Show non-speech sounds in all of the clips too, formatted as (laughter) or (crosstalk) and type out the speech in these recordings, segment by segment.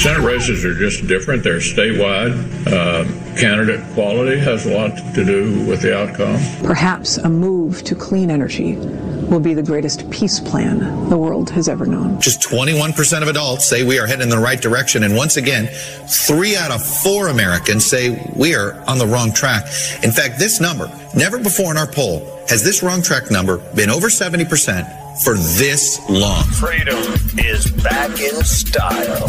Senate races are just different. They're statewide. Uh, candidate quality has a lot to do with the outcome. Perhaps a move to clean energy will be the greatest peace plan the world has ever known. Just 21% of adults say we are heading in the right direction. And once again, three out of four Americans say we are on the wrong track. In fact, this number, never before in our poll, has this wrong track number been over 70% for this long. Freedom is back in style.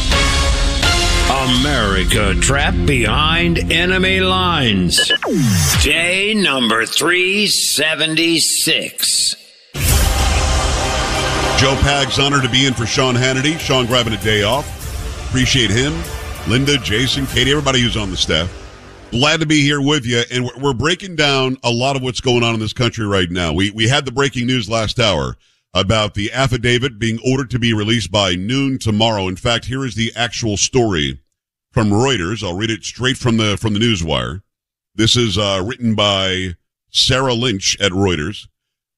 America trapped behind enemy lines. Day number 376. Joe Pags honored to be in for Sean Hannity. Sean grabbing a day off. Appreciate him. Linda, Jason, Katie, everybody who's on the staff. Glad to be here with you. And we're- we're breaking down a lot of what's going on in this country right now. We, we had the breaking news last hour about the affidavit being ordered to be released by noon tomorrow. In fact, here is the actual story from Reuters. I'll read it straight from the, from the newswire. This is, uh, written by Sarah Lynch at Reuters.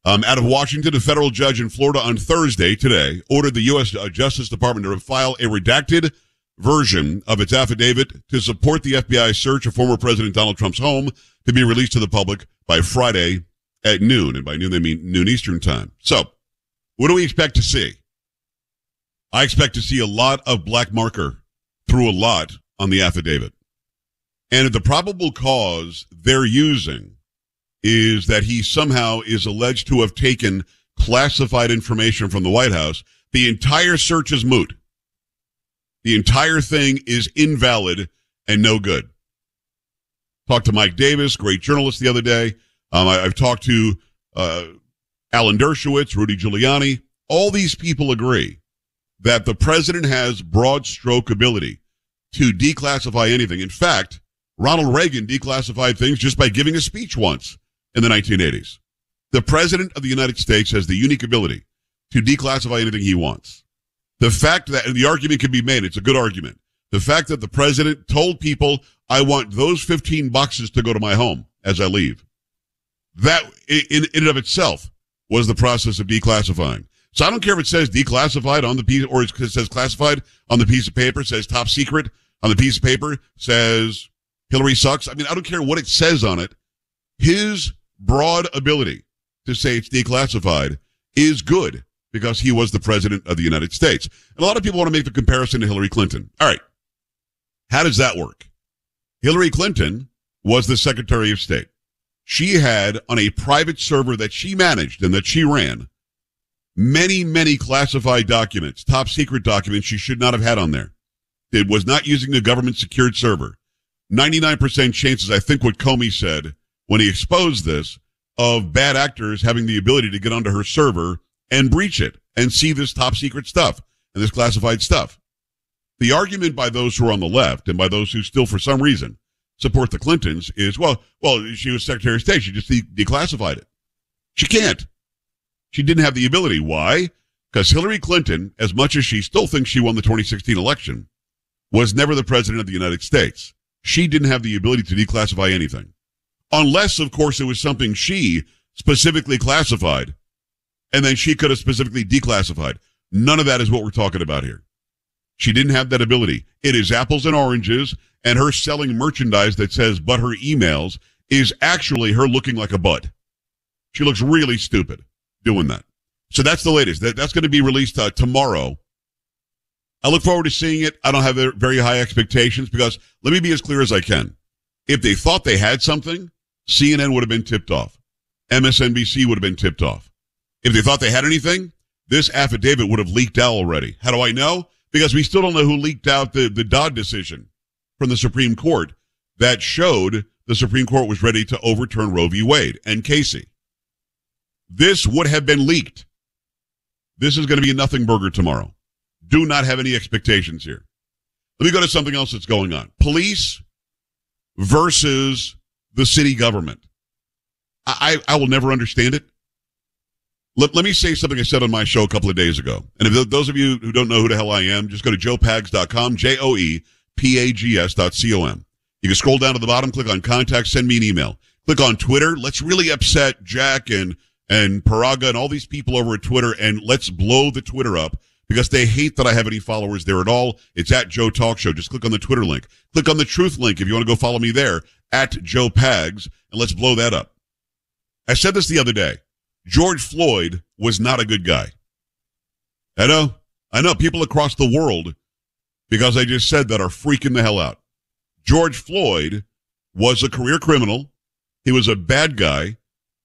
Um, out of Washington, a federal judge in Florida on Thursday, today, ordered the U.S. Justice Department to file a redacted version of its affidavit to support the FBI search of former President Donald Trump's home to be released to the public by Friday at noon. And by noon, they mean noon Eastern time. So, what do we expect to see? I expect to see a lot of black marker through a lot on the affidavit. And the probable cause they're using is that he somehow is alleged to have taken classified information from the White House. The entire search is moot. The entire thing is invalid and no good. Talked to Mike Davis, great journalist the other day. Um, I, have talked to uh, Alan Dershowitz, Rudy Giuliani. All these people agree that the president has broad stroke ability to declassify anything. In fact, Ronald Reagan declassified things just by giving a speech once in the 1980s. The president of the United States has the unique ability to declassify anything he wants. The fact that, and the argument can be made, it's a good argument. The fact that the president told people, I want those 15 boxes to go to my home as I leave. That in, in and of itself was the process of declassifying. So I don't care if it says declassified on the piece or it says classified on the piece of paper, says top secret on the piece of paper, says Hillary sucks. I mean, I don't care what it says on it. His broad ability to say it's declassified is good because he was the president of the United States. And a lot of people want to make the comparison to Hillary Clinton. All right. How does that work? Hillary Clinton was the Secretary of State. She had on a private server that she managed and that she ran many, many classified documents, top secret documents she should not have had on there. Was not using the government secured server. 99% chances, I think what Comey said when he exposed this, of bad actors having the ability to get onto her server and breach it and see this top secret stuff and this classified stuff. The argument by those who are on the left and by those who still, for some reason, support the Clintons is, well, well, she was Secretary of State. She just de- declassified it. She can't. She didn't have the ability. Why? Because Hillary Clinton, as much as she still thinks she won the 2016 election, was never the president of the United States. She didn't have the ability to declassify anything. Unless, of course, it was something she specifically classified and then she could have specifically declassified. None of that is what we're talking about here. She didn't have that ability. It is apples and oranges, and her selling merchandise that says but her emails is actually her looking like a butt. She looks really stupid doing that. So that's the latest. That, that's going to be released uh, tomorrow. I look forward to seeing it. I don't have very high expectations because let me be as clear as I can. If they thought they had something, CNN would have been tipped off. MSNBC would have been tipped off. If they thought they had anything, this affidavit would have leaked out already. How do I know? Because we still don't know who leaked out the, the Dobbs decision from the Supreme Court that showed the Supreme Court was ready to overturn Roe v. Wade and Casey. This would have been leaked. This is going to be a nothing burger tomorrow. Do not have any expectations here. Let me go to something else that's going on. Police versus the city government. I, I will never understand it. Let, let me say something I said on my show a couple of days ago. And if those of you who don't know who the hell I am, just go to joepags.com, J-O-E-P-A-G-S dot C-O-M. You can scroll down to the bottom, click on contact, send me an email. Click on Twitter. Let's really upset Jack and, and Paraga and all these people over at Twitter and let's blow the Twitter up because they hate that I have any followers there at all. It's at Joe Talk Show. Just click on the Twitter link. Click on the truth link if you want to go follow me there at Joe Pags and let's blow that up. I said this the other day. George Floyd was not a good guy. I know. I know people across the world, because I just said that, are freaking the hell out. George Floyd was a career criminal. He was a bad guy.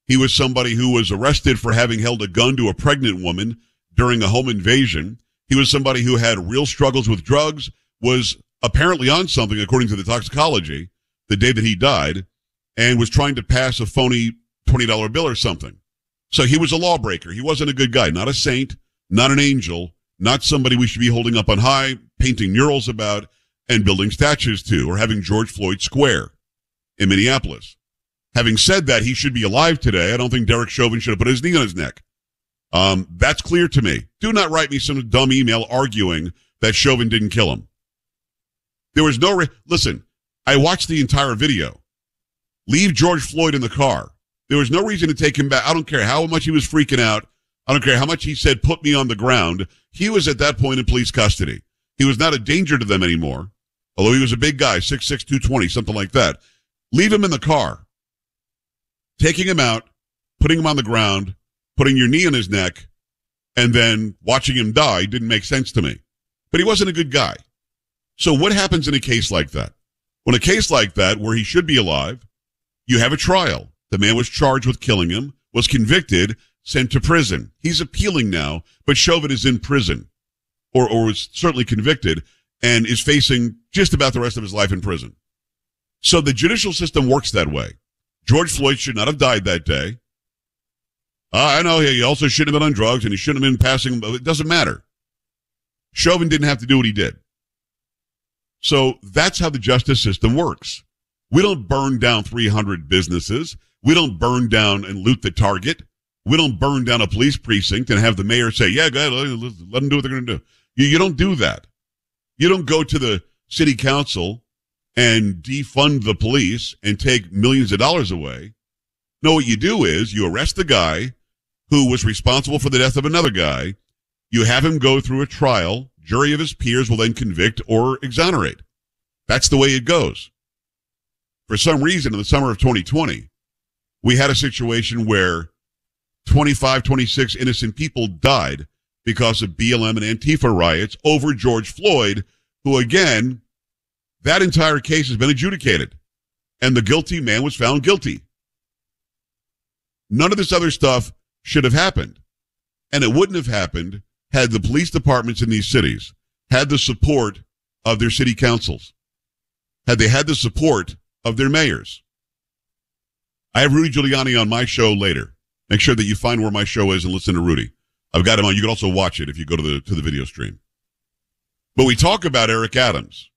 He was somebody who was arrested for having held a gun to a pregnant woman during a home invasion. He was somebody who had real struggles with drugs, was apparently on something according to the toxicology the day that he died, and was trying to pass a phony $20 bill or something. So he was a lawbreaker. He wasn't a good guy, not a saint, not an angel, not somebody we should be holding up on high, painting murals about, and building statues to, or having George Floyd Square in Minneapolis. Having said that, he should be alive today. I don't think Derek Chauvin should have put his knee on his neck. Um, that's clear to me. Do not write me some dumb email arguing that Chauvin didn't kill him. There was no, re- listen, I watched the entire video. Leave George Floyd in the car. There was no reason to take him back. I don't care how much he was freaking out. I don't care how much he said, put me on the ground. He was at that point in police custody. He was not a danger to them anymore. Although he was a big guy, 6'6", 220, something like that. Leave him in the car. Taking him out, putting him on the ground, putting your knee on his neck, and then watching him die didn't make sense to me. But he wasn't a good guy. So what happens in a case like that? When a case like that, where he should be alive, you have a trial. The man was charged with killing him, was convicted, sent to prison. He's appealing now, but Chauvin is in prison, or, or was certainly convicted, and is facing just about the rest of his life in prison. So the judicial system works that way. George Floyd should not have died that day. Uh, I know he also shouldn't have been on drugs and he shouldn't have been passing, it doesn't matter. Chauvin didn't have to do what he did. So that's how the justice system works. We don't burn down 300 businesses. We don't burn down and loot the target. We don't burn down a police precinct and have the mayor say, yeah, go ahead, let, let them do what they're going to do. You, you don't do that. You don't go to the city council and defund the police and take millions of dollars away. No, what you do is you arrest the guy who was responsible for the death of another guy. You have him go through a trial. Jury of his peers will then convict or exonerate. That's the way it goes. For some reason, in the summer of 2020, we had a situation where 25, 26 innocent people died because of BLM and Antifa riots over George Floyd, who again, that entire case has been adjudicated and the guilty man was found guilty. None of this other stuff should have happened. And it wouldn't have happened had the police departments in these cities had the support of their city councils, had they had the support of their mayors. I have Rudy Giuliani on my show later. Make sure that you find where my show is and listen to Rudy. I've got him on. You can also watch it if you go to the to the video stream. But we talk about Eric Adams,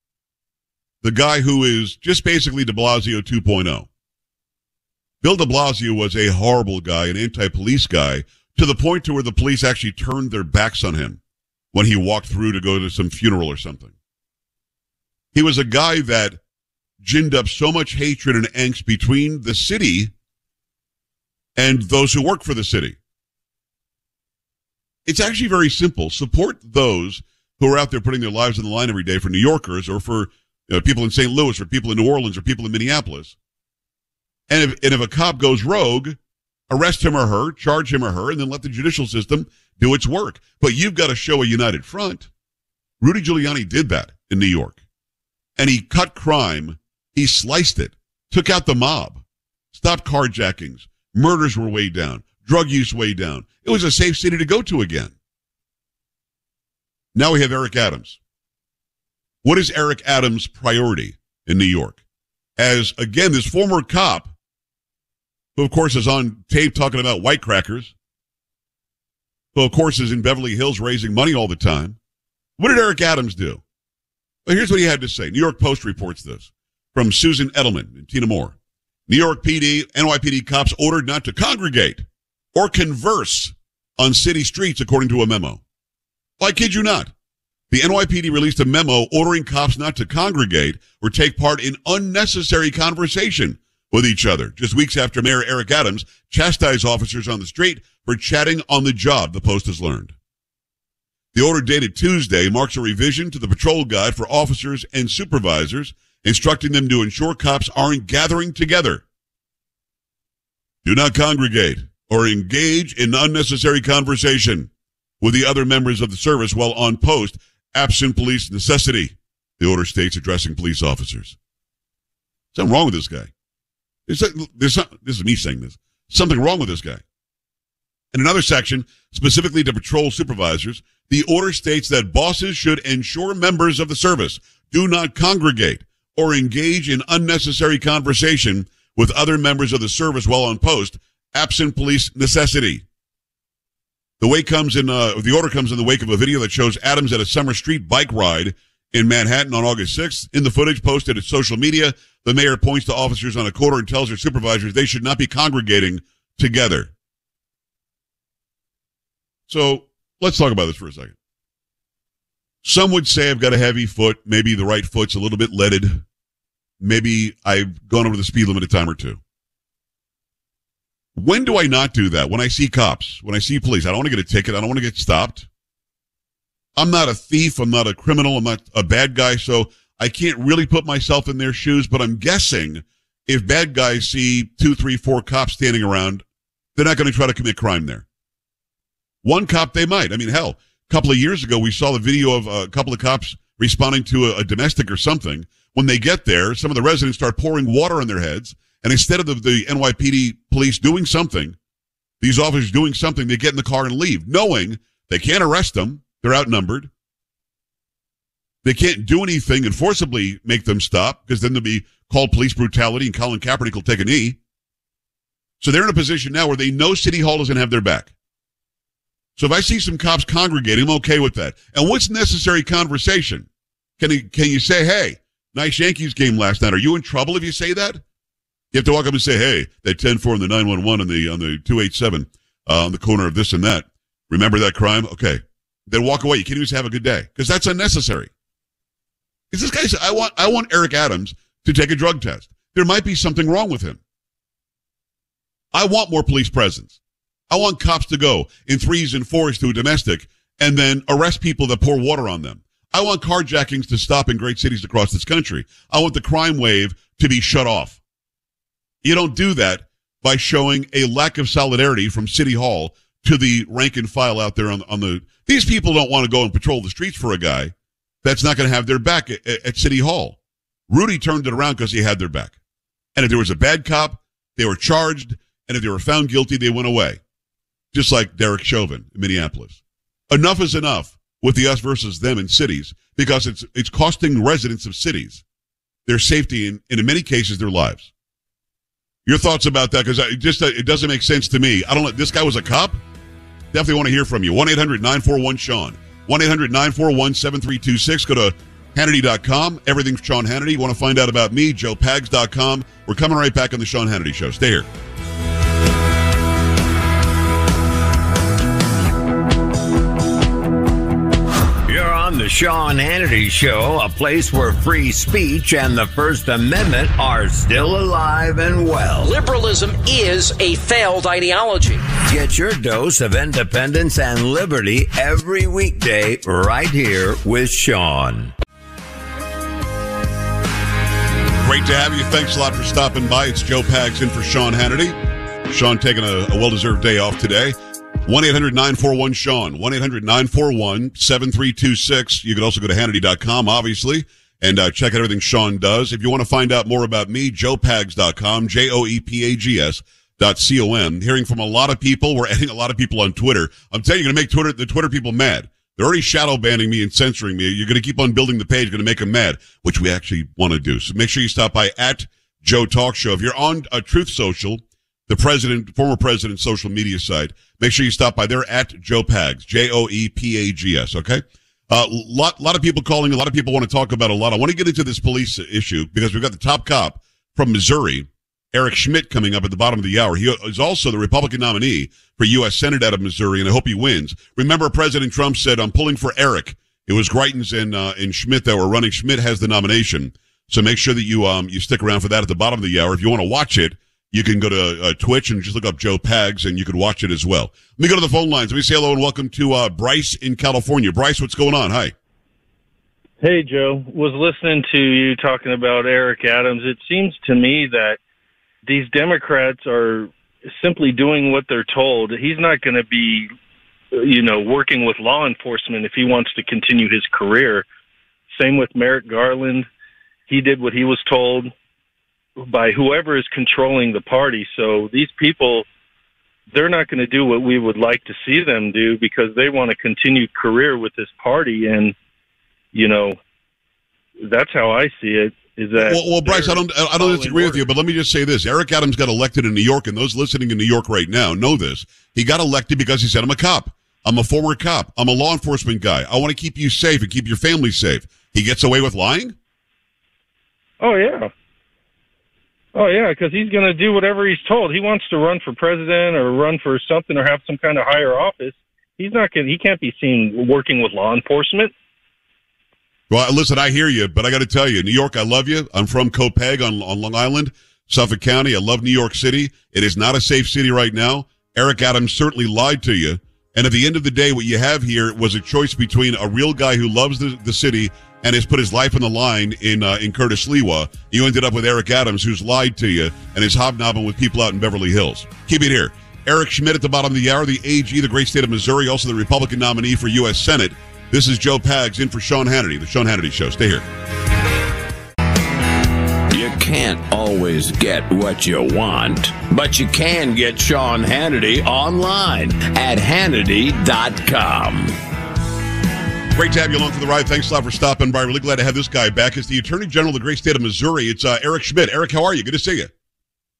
the guy who is just basically De Blasio 2.0. Bill De Blasio was a horrible guy, an anti-police guy, to the point to where the police actually turned their backs on him when he walked through to go to some funeral or something. He was a guy that ginned up so much hatred and angst between the city and those who work for the city. It's actually very simple. Support those who are out there putting their lives on the line every day for New Yorkers or for you know, people in St. Louis or people in New Orleans or people in Minneapolis. And if, and if a cop goes rogue, arrest him or her, charge him or her, and then let the judicial system do its work. But you've got to show a united front. Rudy Giuliani did that in New York. And he cut crime. He sliced it, took out the mob, stopped carjackings. Murders were way down. Drug use way down. It was a safe city to go to again. Now we have Eric Adams. What is Eric Adams' priority in New York? As again, this former cop, who of course is on tape talking about white crackers, who of course is in Beverly Hills raising money all the time. What did Eric Adams do? Well, here's what he had to say. New York Post reports this from Susan Edelman and Tina Moore. New York PD, NYPD cops ordered not to congregate or converse on city streets, according to a memo. I kid you not. The NYPD released a memo ordering cops not to congregate or take part in unnecessary conversation with each other, just weeks after Mayor Eric Adams chastised officers on the street for chatting on the job, the Post has learned. The order dated Tuesday marks a revision to the patrol guide for officers and supervisors, instructing them to ensure cops aren't gathering together. Do not congregate or engage in unnecessary conversation with the other members of the service while on post, absent police necessity, the order states addressing police officers. Something wrong with this guy. There's, there's this is me saying this. Something wrong with this guy. In another section, specifically to patrol supervisors, the order states that bosses should ensure members of the service do not congregate or engage in unnecessary conversation with other members of the service while on post, absent police necessity. The way comes in, uh, the order comes in the wake of a video that shows Adams at a summer street bike ride in Manhattan on August 6th. In the footage posted at social media, the mayor points to officers on a corner and tells their supervisors they should not be congregating together. So let's talk about this for a second. Some would say I've got a heavy foot. Maybe the right foot's a little bit leaded. Maybe I've gone over the speed limit a time or two. When do I not do that? When I see cops, when I see police, I don't want to get a ticket. I don't want to get stopped. I'm not a thief. I'm not a criminal. I'm not a bad guy. So I can't really put myself in their shoes, but I'm guessing if bad guys see two, three, four cops standing around, they're not going to try to commit crime there. One cop, they might. I mean, hell, a couple of years ago, we saw the video of a couple of cops responding to a, a domestic or something. When they get there, some of the residents start pouring water on their heads. And instead of the, the NYPD police doing something, these officers doing something, they get in the car and leave, knowing they can't arrest them. They're outnumbered. They can't do anything and forcibly make them stop because then they'll be called police brutality and Colin Kaepernick will take a knee. So they're in a position now where they know City Hall doesn't have their back. So if I see some cops congregating, I'm okay with that. And what's necessary conversation? Can you, can you say, hey, nice Yankees game last night. Are you in trouble if you say that? You have to walk up and say, hey, that 10-4 and the 911 on the, on the 287, uh, on the corner of this and that. Remember that crime? Okay. Then walk away. You can't even have a good day because that's unnecessary. Because this guy said, I want, I want Eric Adams to take a drug test. There might be something wrong with him. I want more police presence. I want cops to go in threes and fours to a domestic and then arrest people that pour water on them. I want carjackings to stop in great cities across this country. I want the crime wave to be shut off. You don't do that by showing a lack of solidarity from City Hall to the rank and file out there on, on the. These people don't want to go and patrol the streets for a guy that's not going to have their back at, at City Hall. Rudy turned it around because he had their back. And if there was a bad cop, they were charged. And if they were found guilty, they went away. Just like Derek Chauvin in Minneapolis. Enough is enough with the us versus them in cities because it's, it's costing residents of cities their safety and, and in many cases their lives. Your thoughts about that? Because it just it doesn't make sense to me. I don't. know. This guy was a cop. Definitely want to hear from you. One 941 Sean. One 941 7326 Go to Hannity.com. Everything's Sean Hannity. You want to find out about me? JoePags.com. We're coming right back on the Sean Hannity Show. Stay here. Sean Hannity Show, a place where free speech and the First Amendment are still alive and well. Liberalism is a failed ideology. Get your dose of independence and liberty every weekday right here with Sean. Great to have you. Thanks a lot for stopping by. It's Joe Pags in for Sean Hannity. Sean taking a, a well deserved day off today. 1 800 941 Sean. 1 800 941 7326. You can also go to Hannity.com, obviously, and uh, check out everything Sean does. If you want to find out more about me, joepags.com, J O E P A G S. Dot com. Hearing from a lot of people. We're (laughs) adding a lot of people on Twitter. I'm telling you, you're going to make Twitter, the Twitter people mad. They're already shadow banning me and censoring me. You're going to keep on building the page, going to make them mad, which we actually want to do. So make sure you stop by at Joe Talk Show. If you're on a uh, Truth Social, the president, former president's social media site. Make sure you stop by there at Joe Pags, J O E P A G S. Okay. A uh, lot, lot of people calling. A lot of people want to talk about a lot. I want to get into this police issue because we've got the top cop from Missouri, Eric Schmitt, coming up at the bottom of the hour. He is also the Republican nominee for U.S. Senate out of Missouri, and I hope he wins. Remember, President Trump said, "I'm pulling for Eric." It was Greitens and uh, and Schmitt that were running. Schmitt has the nomination, so make sure that you um you stick around for that at the bottom of the hour. If you want to watch it, you can go to uh, Twitch and just look up Joe Pags and you can watch it as well. Let me go to the phone lines. Let me say hello and welcome to uh, Bryce in California. Bryce, what's going on? Hi. Hey, Joe. Was listening to you talking about Eric Adams. It seems to me that these Democrats are simply doing what they're told. He's not going to be, you know, working with law enforcement if he wants to continue his career. Same with Merrick Garland. He did what he was told by whoever is controlling the party. So these people, they're not going to do what we would like to see them do because they want a continued career with this party. And, you know, that's how I see it. Is that well, well Bryce? I don't, I don't disagree with you, but let me just say this: Eric Adams got elected in New York, and those listening in New York right now know this. He got elected because he said, "I'm a cop. I'm a former cop. I'm a law enforcement guy. I want to keep you safe and keep your family safe." He gets away with lying. Oh yeah, Oh yeah, because he's going to do whatever he's told. He wants to run for president or run for something or have some kind of higher office. He's not going. He can't be seen working with law enforcement. Well, listen, I hear you, but I got to tell you, New York, I love you. I'm from Copiague on, on Long Island, Suffolk County. I love New York City. It is not a safe city right now. Eric Adams certainly lied to you. And at the end of the day, what you have here was a choice between a real guy who loves the, the city and has put his life on the line in uh, in Curtis Sliwa. You ended up with Eric Adams, who's lied to you and is hobnobbing with people out in Beverly Hills. Keep it here. Eric Schmitt at the bottom of the hour, the AG, the great state of Missouri, also the Republican nominee for U.S. Senate. This is Joe Pags in for Sean Hannity, the Sean Hannity Show. Stay here. You can't always get what you want, but you can get Sean Hannity online at Hannity.com. Great to have you along for the ride. Thanks a lot for stopping by. Really glad to have this guy back. It's the Attorney General of the great state of Missouri. It's uh, Eric Schmitt. Eric, how are you? Good to see you.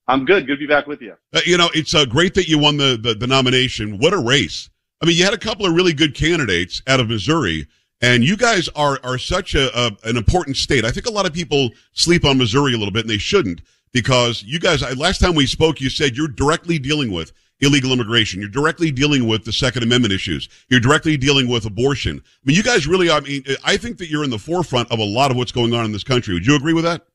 I'm good. Good to be back with you. Uh, you know, it's uh, great that you won the, the, the nomination. What a race! I mean, you had a couple of really good candidates out of Missouri, and you guys are are such a, a an important state. I think a lot of people sleep on Missouri a little bit, and they shouldn't because you guys. I, Last time we spoke, you said you're directly dealing with illegal immigration. You're directly dealing with the Second Amendment issues. You're directly dealing with abortion. I mean, you guys really, I mean, I think that you're in the forefront of a lot of what's going on in this country. Would you agree with that?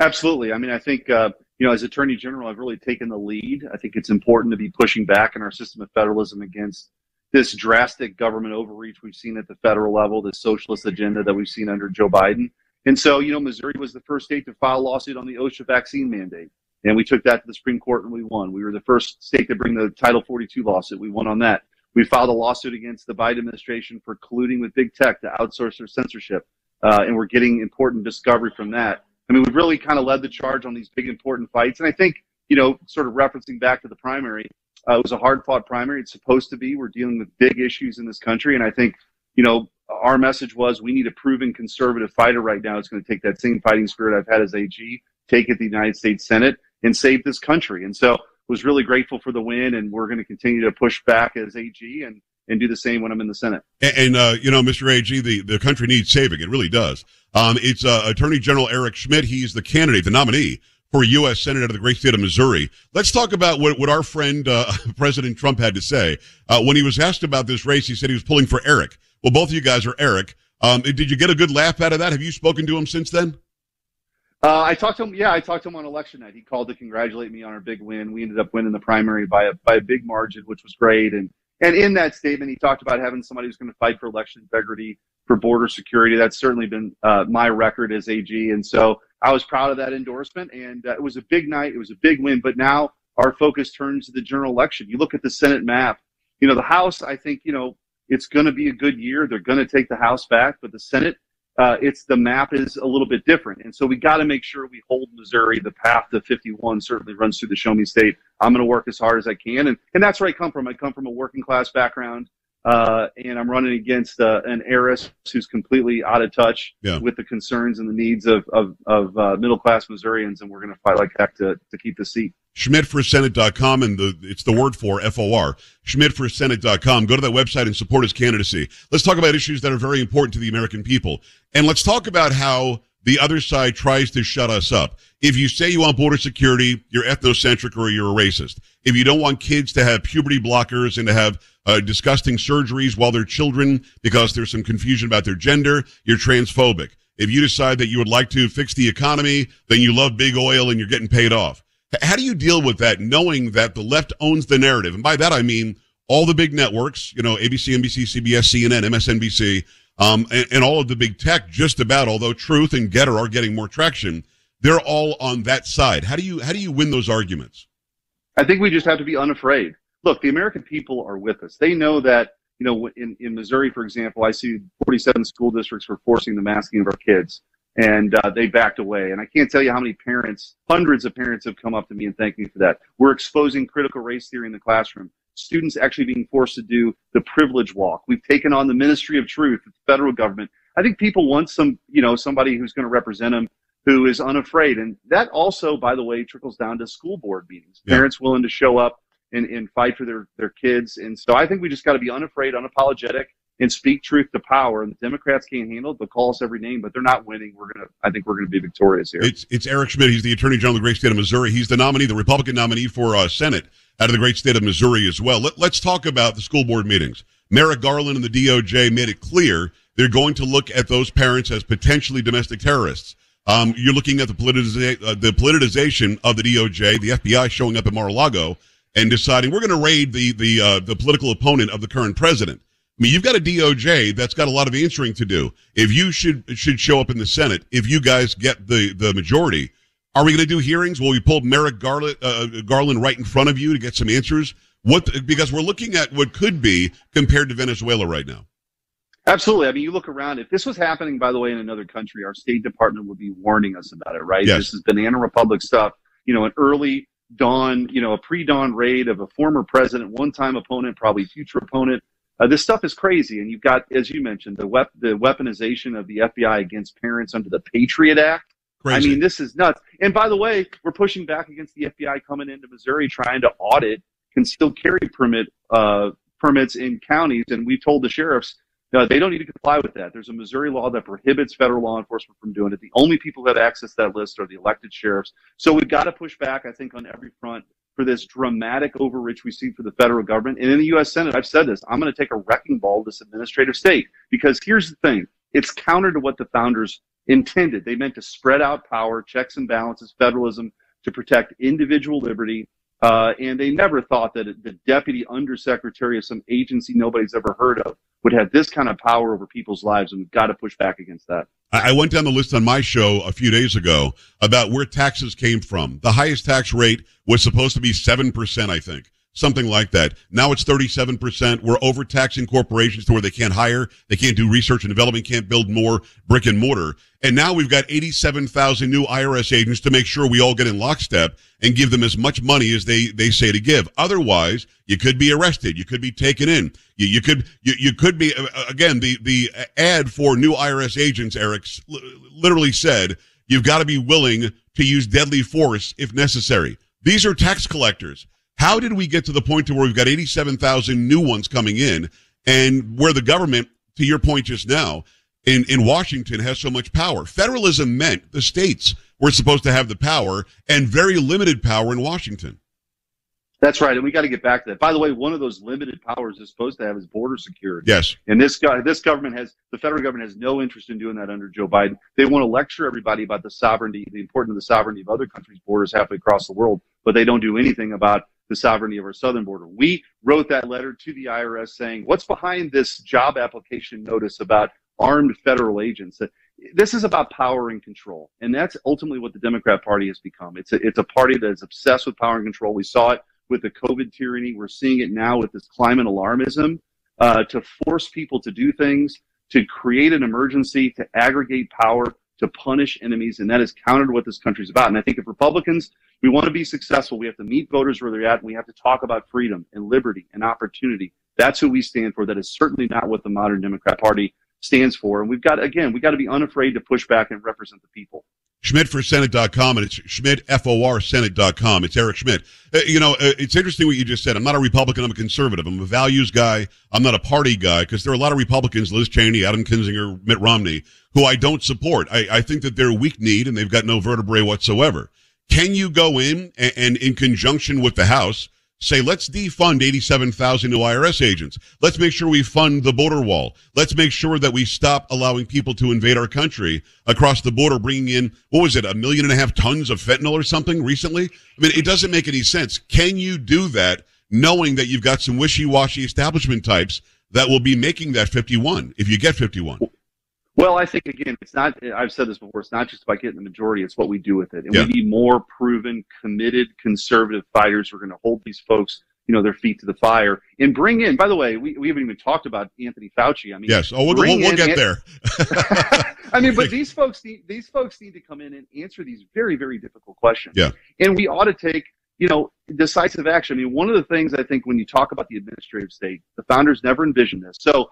Absolutely. I mean, I think, uh, you know, as Attorney General, I've really taken the lead. I think it's important to be pushing back in our system of federalism against this drastic government overreach we've seen at the federal level, this socialist agenda that we've seen under Joe Biden. And so, you know, Missouri was the first state to file a lawsuit on the OSHA vaccine mandate. And we took that to the Supreme Court and we won. We were the first state to bring the Title 42 lawsuit. We won on that. We filed a lawsuit against the Biden administration for colluding with big tech to outsource their censorship. Uh, and we're getting important discovery from that. I mean, we've really kind of led the charge on these big, important fights. And I think, you know, sort of referencing back to the primary, uh, it was a hard fought primary. It's supposed to be. We're dealing with big issues in this country. And I think, you know, our message was we need a proven conservative fighter right now. It's going to take that same fighting spirit I've had as AG, take it to the United States Senate, and save this country. And so was really grateful for the win, and we're going to continue to push back as AG and and do the same when I'm in the Senate. And, and uh, you know, Mr. AG, the, the country needs saving. It really does. Um, it's uh, Attorney General Eric Schmitt. He's the candidate, the nominee for U.S. Senate out of the great state of Missouri. Let's talk about what, what our friend uh, (laughs) President Trump had to say. Uh, when he was asked about this race, he said he was pulling for Eric. Well, both of you guys are Eric. Um, did you get a good laugh out of that? Have you spoken to him since then? Uh, I talked to him. Yeah, I talked to him on election night. He called to congratulate me on our big win. We ended up winning the primary by a by a big margin, which was great. And and in that statement, he talked about having somebody who's going to fight for election integrity, for border security. That's certainly been uh, my record as AG. And so I was proud of that endorsement. And uh, it was a big night. It was a big win. But now our focus turns to the general election. You look at the Senate map. You know, the House. I think you know it's going to be a good year. They're going to take the House back, but the Senate uh, it's the map is a little bit different. And so we got to make sure we hold Missouri. The path to 51 certainly runs through the Show Me State. I'm going to work as hard as I can, and and that's where I come from. I come from a working class background, uh, and I'm running against uh, an heiress who's completely out of touch yeah. with the concerns and the needs of of, of uh, middle class Missourians, and we're going to fight like heck to to keep the seat. SchmittForSenate.com, and the it's the word for F-O-R, SchmittForSenate.com. Go to that website and support his candidacy. Let's talk about issues that are very important to the American people. And let's talk about how the other side tries to shut us up. If you say you want border security, you're ethnocentric or you're a racist. If you don't want kids to have puberty blockers and to have uh, disgusting surgeries while they're children because there's some confusion about their gender, you're transphobic. If you decide that you would like to fix the economy, then you love big oil and you're getting paid off. How do you deal with that, knowing that the left owns the narrative? And by that, I mean all the big networks, you know, ABC, NBC, CBS, CNN, MSNBC, um, and, and, all of the big tech, just about, although Truth and Gettr are getting more traction, they're all on that side. How do you, how do you win those arguments? I think we just have to be unafraid. Look, the American people are with us. They know that, you know, in, in Missouri, for example, I see 47 school districts were forcing the masking of our kids and uh, they backed away. And I can't tell you how many parents, hundreds of parents, have come up to me and thanked me for that. We're exposing critical race theory in the classroom. Students actually being forced to do the privilege walk. We've taken on the Ministry of Truth, the federal government. I think people want some, you know, somebody who's going to represent them who is unafraid. And that also, by the way, trickles down to school board meetings. Yeah. Parents willing to show up and, and fight for their, their kids. And so I think we just got to be unafraid, unapologetic, and speak truth to power. And the Democrats can't handle it. They'll call us every name, but they're not winning. We're gonna. I think we're gonna be victorious here. It's it's Eric Schmitt. He's the Attorney General of the great state of Missouri. He's the nominee, the Republican nominee for uh, Senate out of the great state of Missouri as well. Let, let's talk about the school board meetings. Merrick Garland and the DOJ made it clear they're going to look at those parents as potentially domestic terrorists. Um, you're looking at the, politiza- uh, the politicization of the DOJ, the FBI showing up at Mar-a-Lago and deciding we're going to raid the the uh, the political opponent of the current president. I mean, you've got a DOJ that's got a lot of answering to do. If you should should show up in the Senate, if you guys get the the majority, are we going to do hearings? Will we pull Merrick Garland, uh, Garland right in front of you to get some answers? What because we're looking at what could be compared to Venezuela right now. Absolutely. I mean, you look around. If this was happening, by the way, in another country, our State Department would be warning us about it, right? Yes. This is Banana Republic stuff. You know, an early dawn, you know, a pre-dawn raid of a former president, one-time opponent, probably future opponent uh, this stuff is crazy, and you've got, as you mentioned, the wep- the weaponization of the FBI against parents under the Patriot Act. Crazy. I mean, this is nuts. And by the way, we're pushing back against the FBI coming into Missouri trying to audit concealed carry permit uh, permits in counties, and we've told the sheriffs uh, they don't need to comply with that. There's a Missouri law that prohibits federal law enforcement from doing it. The only people who have access to that list are the elected sheriffs. So we've got to push back, I think, on every front for this dramatic overreach we see for the federal government. And in the U.S. Senate, I've said this, I'm going to take a wrecking ball to this administrative state because here's the thing. It's counter to what the founders intended. They meant to spread out power, checks and balances, federalism to protect individual liberty. Uh, and they never thought that the deputy undersecretary of some agency nobody's ever heard of would have this kind of power over people's lives, and we've got to push back against that. I went down the list on my show a few days ago about where taxes came from. The highest tax rate was supposed to be 7%, I think. Something like that. Now it's 37%. We're overtaxing corporations to where they can't hire, they can't do research and development, can't build more brick and mortar. And now we've got 87,000 new IRS agents to make sure we all get in lockstep and give them as much money as they, they say to give. Otherwise, you could be arrested. You could be taken in. You, you could, you, you could be, uh, again, the, the ad for new IRS agents, Eric, literally said, you've got to be willing to use deadly force if necessary. These are tax collectors. How did we get to the point to where we've got 87,000 new ones coming in and where the government, to your point just now, in, in Washington has so much power? Federalism meant the states were supposed to have the power and very limited power in Washington. That's right, and we got to get back to that. By the way, one of those limited powers is supposed to have is border security. Yes. And this guy, this government has the federal government has no interest in doing that under Joe Biden. They want to lecture everybody about the sovereignty, the importance of the sovereignty of other countries' borders halfway across the world, but they don't do anything about the sovereignty of our southern border. We wrote that letter to the IRS saying, "What's behind this job application notice about armed federal agents?" This is about power and control, and that's ultimately what the Democrat Party has become. It's a, it's a party that is obsessed with power and control. We saw it with the COVID tyranny. We're seeing it now with this climate alarmism uh, to force people to do things, to create an emergency, to aggregate power, to punish enemies, and that is counter to what this country's about. And I think if Republicans, we want to be successful, we have to meet voters where they're at, and we have to talk about freedom and liberty and opportunity. That's who we stand for. That is certainly not what the modern Democrat Party stands for. And we've got, again, we've got to be unafraid to push back and represent the people. SchmittForSenate.com and it's Schmitt, F-O-R, Senate.com. It's Eric Schmitt. Uh, you know, uh, it's interesting what you just said. I'm not a Republican. I'm a conservative. I'm a values guy. I'm not a party guy because there are a lot of Republicans, Liz Cheney, Adam Kinzinger, Mitt Romney, who I don't support. I, I think that they're weak kneed and they've got no vertebrae whatsoever. Can you go in and, and in conjunction with the House, say, let's defund 87,000 new IRS agents. Let's make sure we fund the border wall. Let's make sure that we stop allowing people to invade our country across the border, bringing in, what was it, a million and a half tons of fentanyl or something recently? I mean, it doesn't make any sense. Can you do that knowing that you've got some wishy-washy establishment types that will be making that 51 if you get 51? Well, I think again, it's not. I've said this before. It's not just about getting the majority; it's what we do with it. And Yeah. we need more proven, committed, conservative fighters who are going to hold these folks, you know, their feet to the fire and bring in. By the way, we, we haven't even talked about Anthony Fauci. I mean, Yes. Oh, we'll, we'll, we'll get An- there. (laughs) I mean, but (laughs) these folks need these folks need to come in and answer these very, very difficult questions. Yeah. And we ought to take, you know, decisive action. I mean, one of the things I think when you talk about the administrative state, the founders never envisioned this. So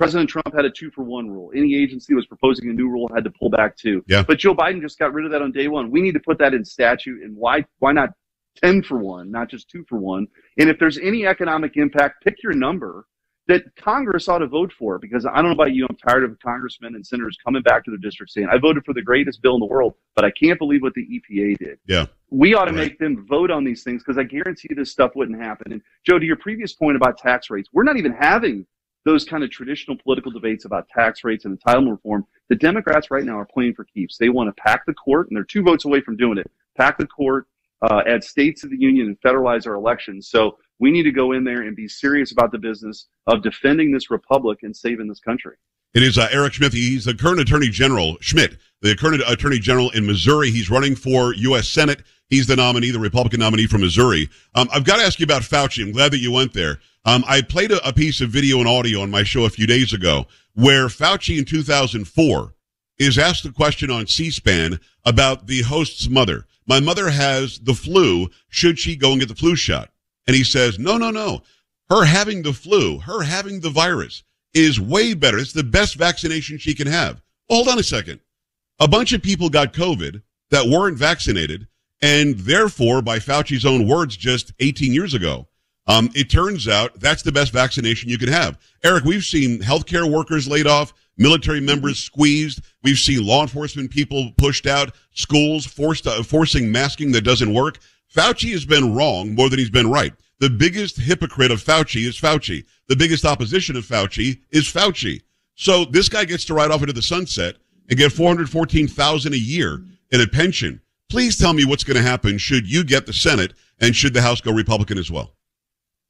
President Trump had a two for one rule. Any agency that was proposing a new rule had to pull back two. Yeah. But Joe Biden just got rid of that on day one. We need to put that in statute. And why why not ten for one, not just two for one? And if there's any economic impact, pick your number that Congress ought to vote for because I don't know about you, I'm tired of congressmen and senators coming back to their district saying, I voted for the greatest bill in the world, but I can't believe what the EPA did. Yeah. We ought to Right. make them vote on these things because I guarantee this stuff wouldn't happen. And Joe, to your previous point about tax rates, we're not even having those kind of traditional political debates about tax rates and entitlement reform. The Democrats right now are playing for keeps. They want to pack the court, and they're two votes away from doing it. Pack the court, uh, add states to the union, and federalize our elections. So we need to go in there and be serious about the business of defending this republic and saving this country. It is uh, Eric Schmitt. He's the current Attorney General, Schmitt, the current Attorney General in Missouri. He's running for U.S. Senate. He's the nominee, the Republican nominee from Missouri. Um, I've got to ask you about Fauci. I'm glad that you went there. Um, I played a, a piece of video and audio on my show a few days ago where Fauci in 2004 is asked a question on C-SPAN about the host's mother. My mother has the flu. Should she go and get the flu shot? And he says, no, no, no. Her having the flu, her having the virus is way better. It's the best vaccination she can have. Hold on a second. A bunch of people got COVID that weren't vaccinated, and therefore, by Fauci's own words just 18 years ago, um, it turns out that's the best vaccination you can have. Eric, we've seen healthcare workers laid off, military members squeezed. We've seen law enforcement people pushed out, schools forced uh, forcing masking that doesn't work. Fauci has been wrong more than he's been right. The biggest hypocrite of Fauci is Fauci. The biggest opposition of Fauci is Fauci. So this guy gets to ride off into the sunset and get 414,000 a year in a pension. Please tell me what's going to happen should you get the Senate and should the House go Republican as well.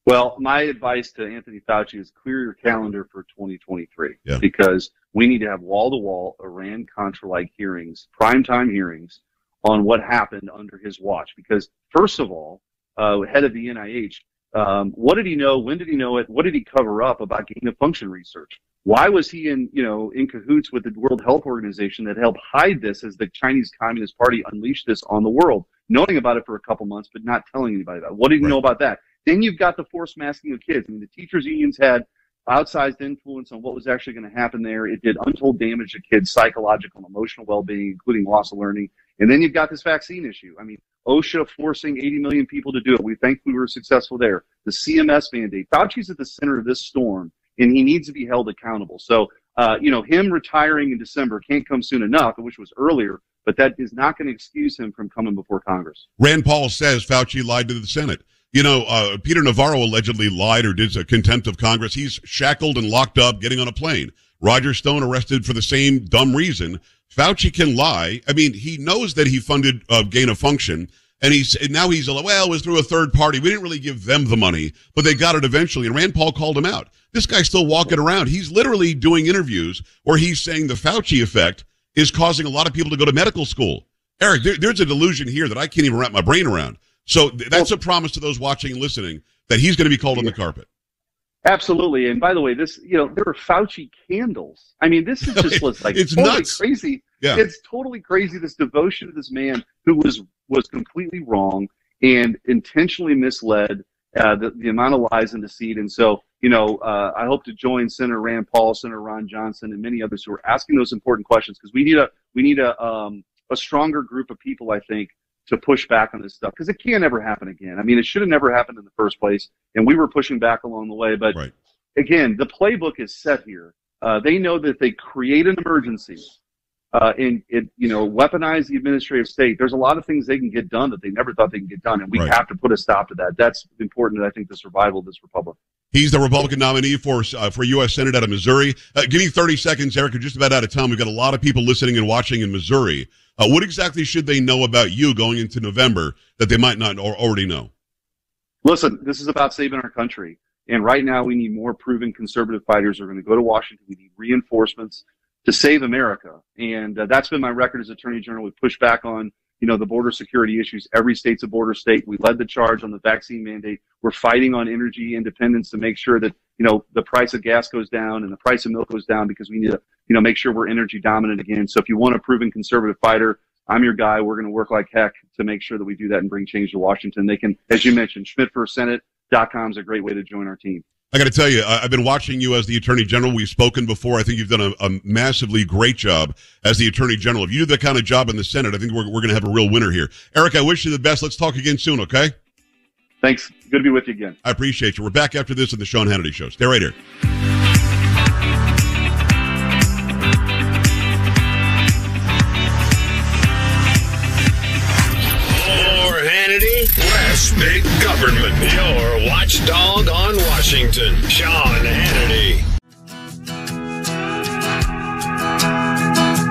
Well, my advice to Anthony Fauci is clear your calendar for 2023 Yeah. because we need to have wall to wall Iran Contra like hearings, primetime hearings on what happened under his watch. Because first of all, uh, head of the NIH, um, what did he know? When did he know it? What did he cover up about gain of function research? Why was he in, you know, in cahoots with the World Health Organization that helped hide this as the Chinese Communist Party unleashed this on the world, knowing about it for a couple months but not telling anybody about it? What did he Right. know about that? Then you've got the forced masking of kids. I mean, the teachers' unions had outsized influence on what was actually going to happen there. It did untold damage to kids' psychological and emotional well-being, including loss of learning. And then you've got this vaccine issue. I mean, OSHA forcing 80 million people to do it. We think we were successful there. The CMS mandate. Fauci's at the center of this storm, and he needs to be held accountable. So, uh, you know, him retiring in December can't come soon enough. I wish was earlier, but that is not going to excuse him from coming before Congress. Rand Paul says Fauci lied to the Senate. You know, uh, Peter Navarro allegedly lied or did a contempt of Congress. He's shackled and locked up, getting on a plane. Roger Stone arrested for the same dumb reason. Fauci can lie. I mean, he knows that he funded uh, gain of function, and he's and now he's like, well, it was through a third party. We didn't really give them the money, but they got it eventually. And Rand Paul called him out. This guy's still walking around. He's literally doing interviews where he's saying the Fauci effect is causing a lot of people to go to medical school. Eric, there, there's a delusion here that I can't even wrap my brain around. So th- that's a promise to those watching and listening that he's going to be called on the carpet. Absolutely. And by the way, this, you know, there are Fauci candles. I mean, this is just (laughs) like It's totally nuts. crazy. Yeah. It's totally crazy. This devotion to this man who was, was completely wrong and intentionally misled, uh, the, the amount of lies and deceit. And so, you know, uh, I hope to join Senator Rand Paul, Senator Ron Johnson, and many others who are asking those important questions because we need a, we need a, um, a stronger group of people, I think, to push back on this stuff because it can't ever happen again. I mean, it should have never happened in the first place, and we were pushing back along the way. But Right. again, the playbook is set here. Uh, they know that they create an emergency uh, and it, you know, weaponize the administrative state. There's a lot of things they can get done that they never thought they can get done, and we Right. have to put a stop to that. That's important. I think the survival of this republic. He's the Republican nominee for uh, for U.S. Senate out of Missouri. Uh, give me 30 seconds, Eric. We're just about out of time. We've got a lot of people listening and watching in Missouri. Uh, what exactly should they know about you going into November that they might not already know? Listen, this is about saving our country. And right now, we need more proven conservative fighters who are going to go to Washington. We need reinforcements to save America. And uh, that's been my record as Attorney General. We push back on, you know, the border security issues. Every state's a border state. We led the charge on the vaccine mandate. We're fighting on energy independence to make sure that, you know, the price of gas goes down and the price of milk goes down because we need to, you know, make sure we're energy dominant again. So if you want a proven conservative fighter, I'm your guy. We're going to work like heck to make sure that we do that and bring change to Washington. They can, as you mentioned, SchmittForSenate.com is a great way to join our team. I got to tell you, I've been watching you as the Attorney General. We've spoken before. I think you've done a, a massively great job as the Attorney General. If you do that kind of job in the Senate, I think we're, we're going to have a real winner here. Eric, I wish you the best. Let's talk again soon, okay? Thanks. Good to be with you again. I appreciate you. We're back after this on the Sean Hannity Show. Stay right here. Big government. Your watchdog on Washington, Sean Hannity.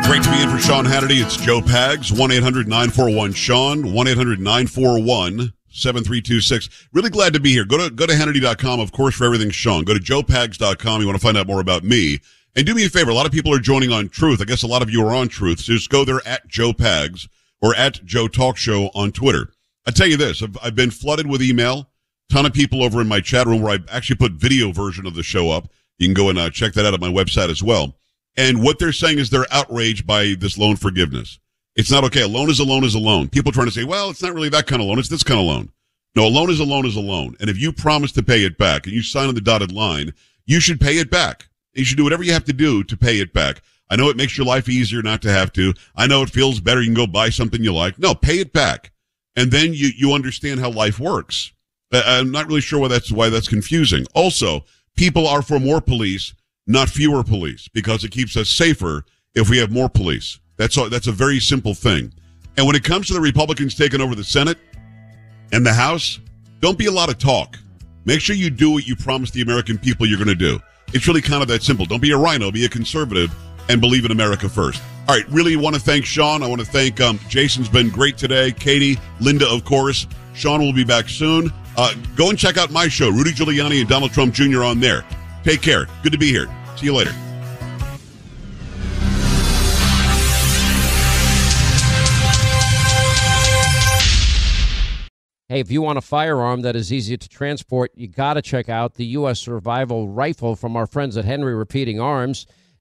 Great to be in for Sean Hannity. It's Joe Pags, 1 800 941 Sean, 1 800 941 7326. Really glad to be here. Go to, go to Hannity.com, of course, for everything Sean. Go to joepags.com. You want to find out more about me. And do me a favor. A lot of people are joining on Truth. I guess a lot of you are on Truth. So just go there at Joe Pags or at Joe Talk Show on Twitter. I tell you this, I've, I've been flooded with email. Ton of people over in my chat room where I actually put video version of the show up. You can go and uh, check that out at my website as well. And what they're saying is they're outraged by this loan forgiveness. It's not okay. A loan is a loan is a loan. People trying to say, well, it's not really that kind of loan. It's this kind of loan. No, a loan is a loan is a loan. And if you promise to pay it back and you sign on the dotted line, you should pay it back. You should do whatever you have to do to pay it back. I know it makes your life easier not to have to. I know it feels better. You can go buy something you like. No, pay it back. And then you, you understand how life works. I'm not really sure why that's, why that's confusing. Also, people are for more police, not fewer police, because it keeps us safer if we have more police. That's a, that's a very simple thing. And when it comes to the Republicans taking over the Senate and the House, don't be a lot of talk. Make sure you do what you promised the American people you're going to do. It's really kind of that simple. Don't be a rhino, be a conservative, and believe in America first. All right, really want to thank Sean. I want to thank um, Jason's been great today. Katie, Linda, of course. Sean will be back soon. Uh, go and check out my show, Rudy Giuliani and Donald Trump Jr. on there. Take care. Good to be here. See you later. Hey, if you want a firearm that is easy to transport, you got to check out the U.S. Survival Rifle from our friends at Henry Repeating Arms.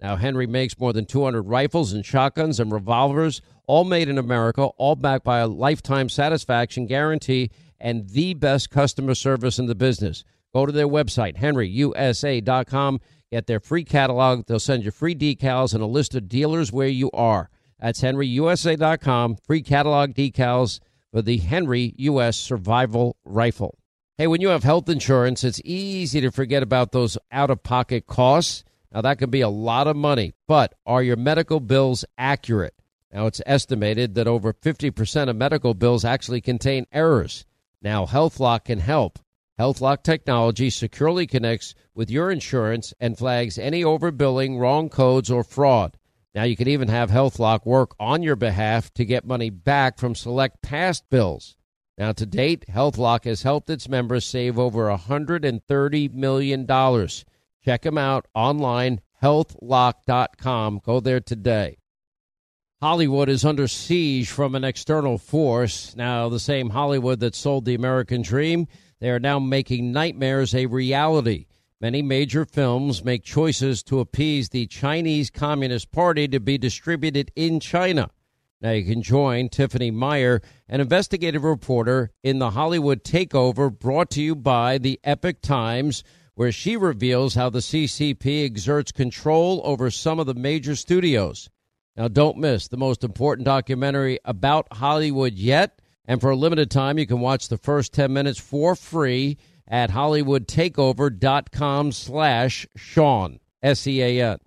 Now, Henry makes more than 200 rifles and shotguns and revolvers, all made in America, all backed by a lifetime satisfaction guarantee and the best customer service in the business. Go to their website, henryusa.com. Get their free catalog. They'll send you free decals and a list of dealers where you are. That's henryusa.com. Free catalog decals for the Henry U.S. Survival Rifle. Hey, when you have health insurance, it's easy to forget about those out of pocket costs. Now, that can be a lot of money, but are your medical bills accurate? Now, it's estimated that over 50% of medical bills actually contain errors. Now, HealthLock can help. HealthLock technology securely connects with your insurance and flags any overbilling, wrong codes, or fraud. Now you can even have HealthLock work on your behalf to get money back from select past bills. Now to date, HealthLock has helped its members save over $130 million. Check them out online, healthlock.com. Go there today. Hollywood is under siege from an external force. Now, the same Hollywood that sold the American dream, they are now making nightmares a reality. Many major films make choices to appease the Chinese Communist Party to be distributed in China. Now you can join Tiffany Meyer, an investigative reporter in the Hollywood Takeover brought to you by the Epoch Times, where she reveals how the CCP exerts control over some of the major studios. Now don't miss the most important documentary about Hollywood yet, and for a limited time you can watch the first 10 minutes for free at hollywoodtakeover.com slash Sean, S-E-A-N.